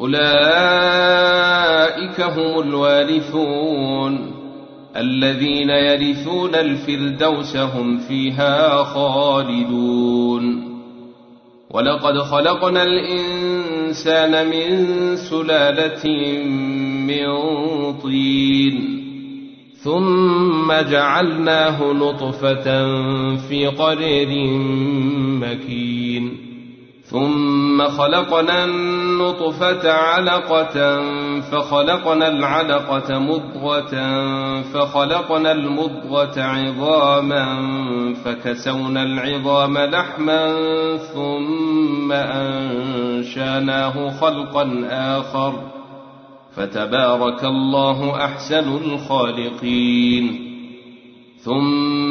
أولئك هم الوارثون. الذين يرثون الفردوس هم فيها خالدون. ولقد خلقنا الإنسان من سلالة من طين. ثم جعلناه نطفة في قرير مكين. ثم خلقنا النطفة علقة فخلقنا العلقة مضغة فخلقنا المضغة عظاما فكسونا العظام لحما ثم أنشأناه خلقا آخر فتبارك الله أحسن الخالقين. ثم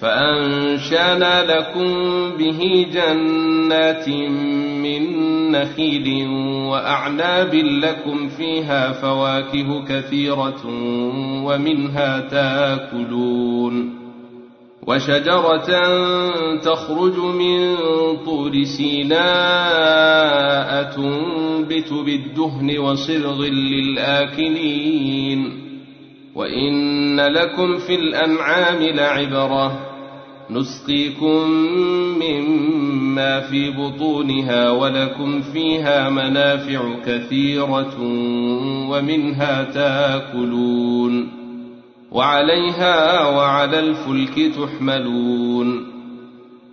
فأنشأنا لكم به جنات من نخيل وأعناب لكم فيها فواكه كثيرة ومنها تاكلون وشجرة تخرج من طور سيناء تنبت بالدهن وصرغ للآكلين وإن لكم في الأنعام لعبرة نسقيكم مما في بطونها ولكم فيها منافع كثيرة ومنها تاكلون وعليها وعلى الفلك تحملون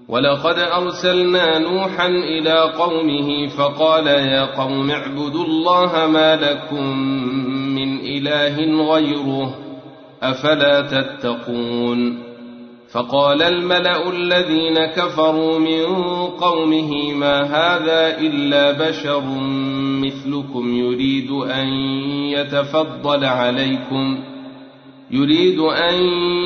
ولقد أرسلنا نوحا إلى قومه فقال يا قوم اعبدوا الله ما لكم إله غيره أفلا تتقون فقال الملأ الذين كفروا من قومه ما هذا إلا بشر مثلكم يريد أن يتفضل عليكم يريد أن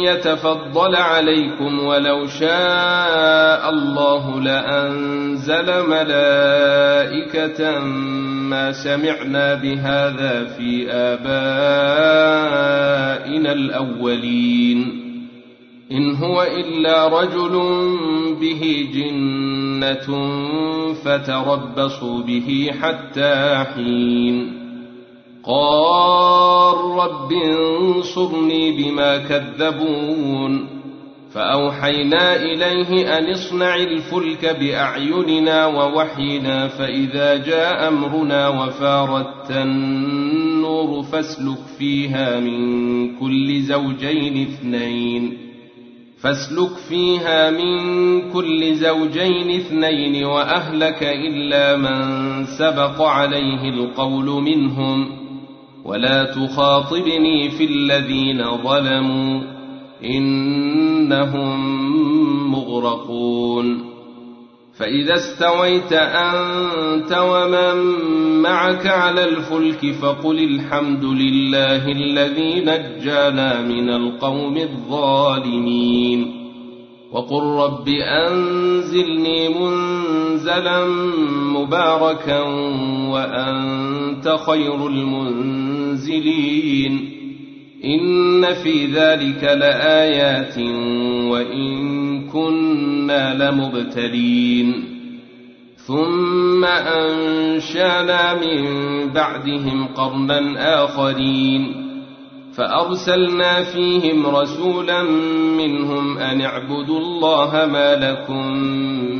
يتفضل عليكم ولو شاء الله لأنزل ملائكة ما سمعنا بهذا في آبائنا الأولين. إن هو إلا رجل به جنة فتربصوا به حتى حين. قال رب انصرني بما كذبون فأوحينا إليه أن اصنع الفلك بأعيننا ووحينا فإذا جاء أمرنا وفارت النور فاسلك فيها من كل زوجين اثنين فاسلك فيها من كل زوجين اثنين وأهلك إلا من سبق عليه القول منهم ولا تخاطبني في الذين ظلموا إنهم مغرقون. فإذا استويت أنت ومن معك على الفلك فقل الحمد لله الذي نجانا من القوم الظالمين. وقل رب أنزلني منزلا مباركا وأنت خير المنزلين. إن في ذلك لآيات وإن كنا لمبتلين. ثم أنشأنا من بعدهم قرنا آخرين. فأرسلنا فيهم رسولا منهم أن اعبدوا الله ما لكم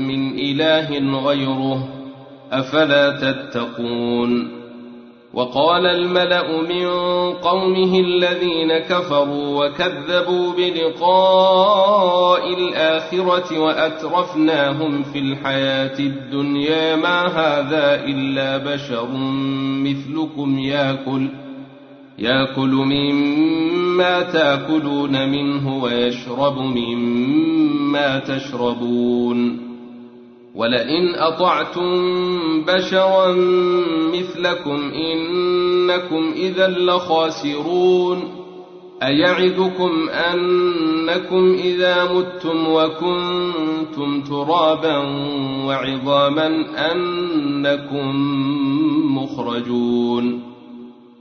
من إله غيره أفلا تتقون وقال الملأ من قومه الذين كفروا وكذبوا بلقاء الآخرة وأترفناهم في الحياة الدنيا ما هذا إلا بشر مثلكم ياكل ۖ يأكل مما تأكلون منه ويشرب مما تشربون. ولئن أطعتم بشرا مثلكم إنكم إذا لخاسرون. أيعدكم أنكم إذا متم وكنتم ترابا وعظاما أنكم مخرجون.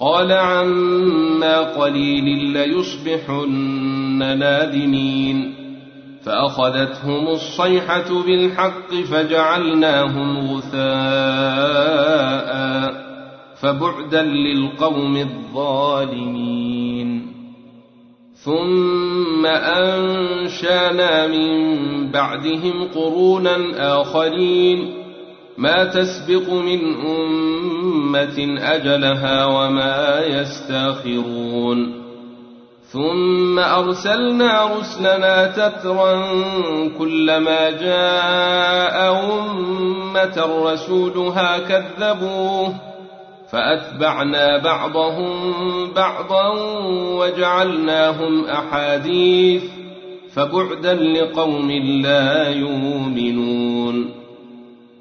قال عما قليل ليصبحن نادمين فأخذتهم الصيحة بالحق فجعلناهم غثاء فبعدا للقوم الظالمين ثم أنشأنا من بعدهم قرونا آخرين ما تسبق من أمة أجلها وما يستأخرون. ثم أرسلنا رسلنا تترا كلما جاء أمة رسولها كذبوه فأتبعنا بعضهم بعضا وجعلناهم أحاديث فبعدا لقوم لا يؤمنون.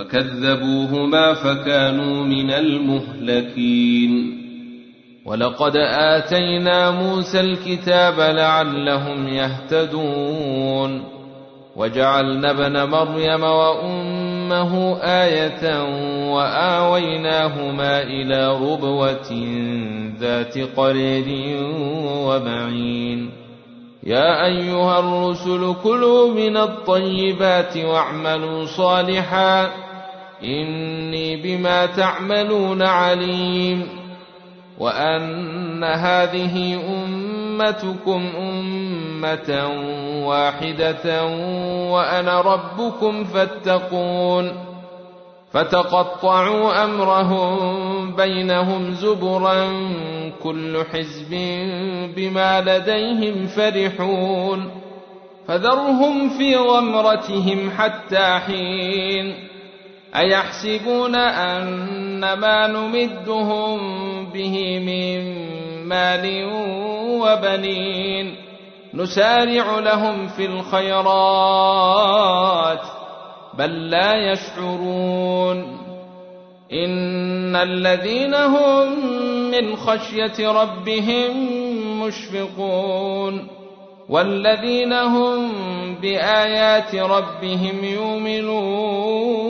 فكذبوهما فكانوا من المهلكين. ولقد آتينا موسى الكتاب لعلهم يهتدون. وجعلنا ابن مريم وأمه آية وآويناهما إلى ربوة ذات قرير ومعين يا أيها الرسل كلوا من الطيبات واعملوا صالحا إني بما تعملون عليم وأن هذه أمتكم أمة واحدة وأنا ربكم فاتقون فتقطعوا أمرهم بينهم زبرا كل حزب بما لديهم فرحون فذرهم في غمرتهم حتى حين أيحسبون ان ما نمدهم به من مال وبنين نسارع لهم في الخيرات بل لا يشعرون إن الذين هم من خشية ربهم مشفقون والذين هم بآيات ربهم يؤمنون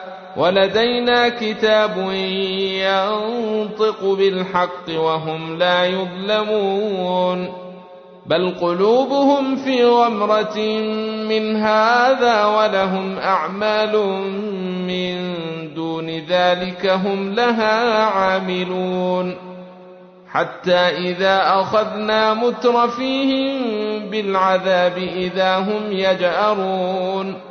ولدينا كتاب ينطق بالحق وهم لا يظلمون بل قلوبهم في غمرة من هذا ولهم أعمال من دون ذلك هم لها عاملون حتى إذا أخذنا مترفيهم بالعذاب إذا هم يجأرون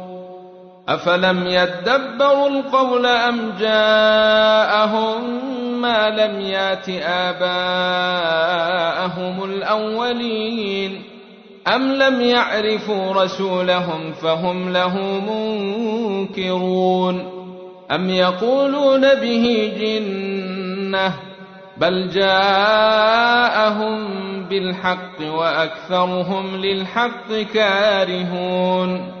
أفلم يدبروا القول أم جاءهم ما لم يات آباءهم الأولين أم لم يعرفوا رسولهم فهم له منكرون أم يقولون به جنة بل جاءهم بالحق وأكثرهم للحق كارهون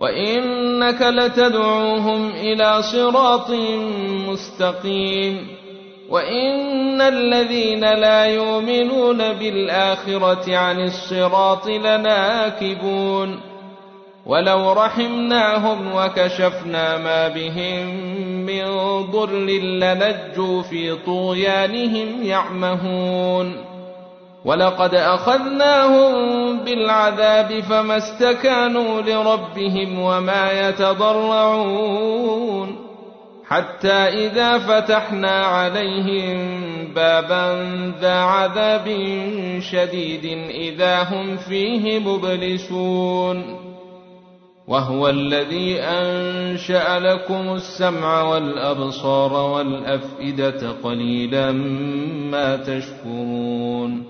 وإنك لتدعوهم إلى صراط مستقيم وإن الذين لا يؤمنون بالآخرة عن الصراط لناكبون ولو رحمناهم وكشفنا ما بهم من ضر لنجوا في طغيانهم يعمهون ولقد أخذناهم بالعذاب فما استكانوا لربهم وما يتضرعون حتى إذا فتحنا عليهم بابا ذا عذاب شديد إذا هم فيه مبلسون وهو الذي أنشأ لكم السمع والأبصار والأفئدة قليلا ما تشكرون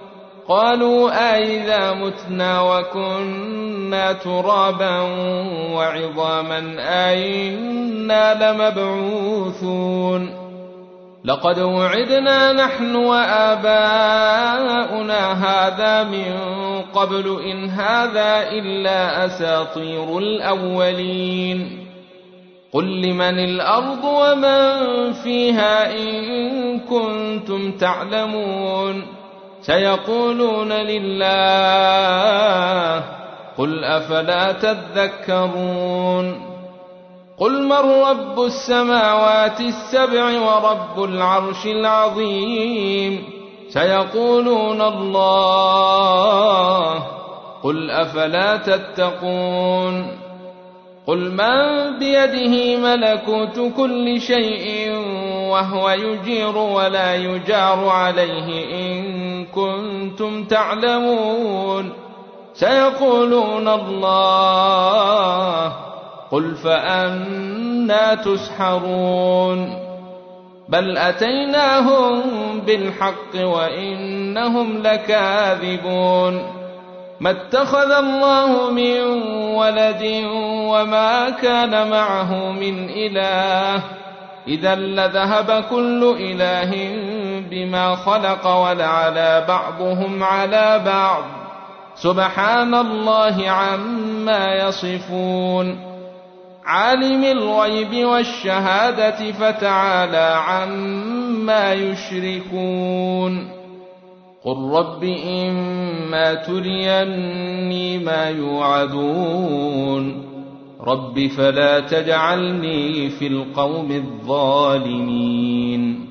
قالوا أإذا متنا وكنا ترابا وعظاما أئنا لمبعوثون لقد وعدنا نحن وآباؤنا هذا من قبل إن هذا إلا أساطير الأولين قل لمن الأرض ومن فيها إن كنتم تعلمون سيقولون لله قل أفلا تذكرون قل من رب السماوات السبع ورب العرش العظيم سيقولون الله قل أفلا تتقون قل من بيده ملكوت كل شيء وهو يجير ولا يجار عليه إن كنتم تعلمون سيقولون الله قل فأنا تسحرون بل أتيناهم بالحق وإنهم لكاذبون ما اتخذ الله من ولد وما كان معه من إله إذا لذهب كل إله بما خلق ولعلى بعضهم على بعض. سبحان الله عما يصفون. عالم الغيب والشهادة فتعالى عما يشركون. قل رب إما تريني ما يوعدون. رب فلا تجعلني في القوم الظالمين.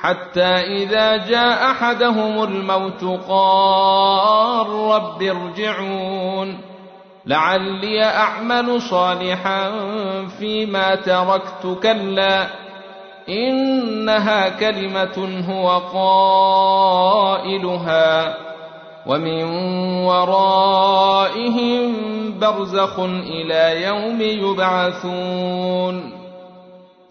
حتى إذا جاء أحدهم الموت قال رب ارجعون. لعلي أعمل صالحا فيما تركت. كلا إنها كلمة هو قائلها ومن ورائهم برزخ إلى يوم يبعثون.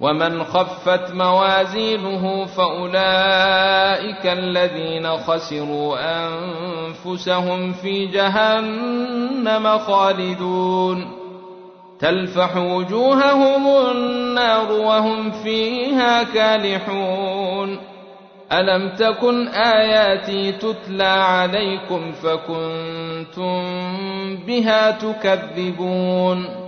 ومن خفت موازينه فأولئك الذين خسروا أنفسهم في جهنم خالدون. تلفح وجوههم النار وهم فيها كالحون. ألم تكن آياتي تتلى عليكم فكنتم بها تكذبون؟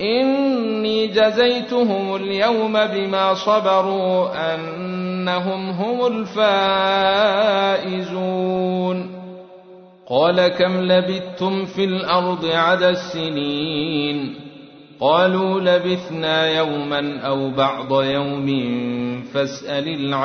إني جزيتهم اليوم بما صبروا أنهم هم الفائزون. قال كم لبثتم في الأرض عدد السنين؟ قالوا لبثنا يوما أو بعض يوم فاسأل العادين.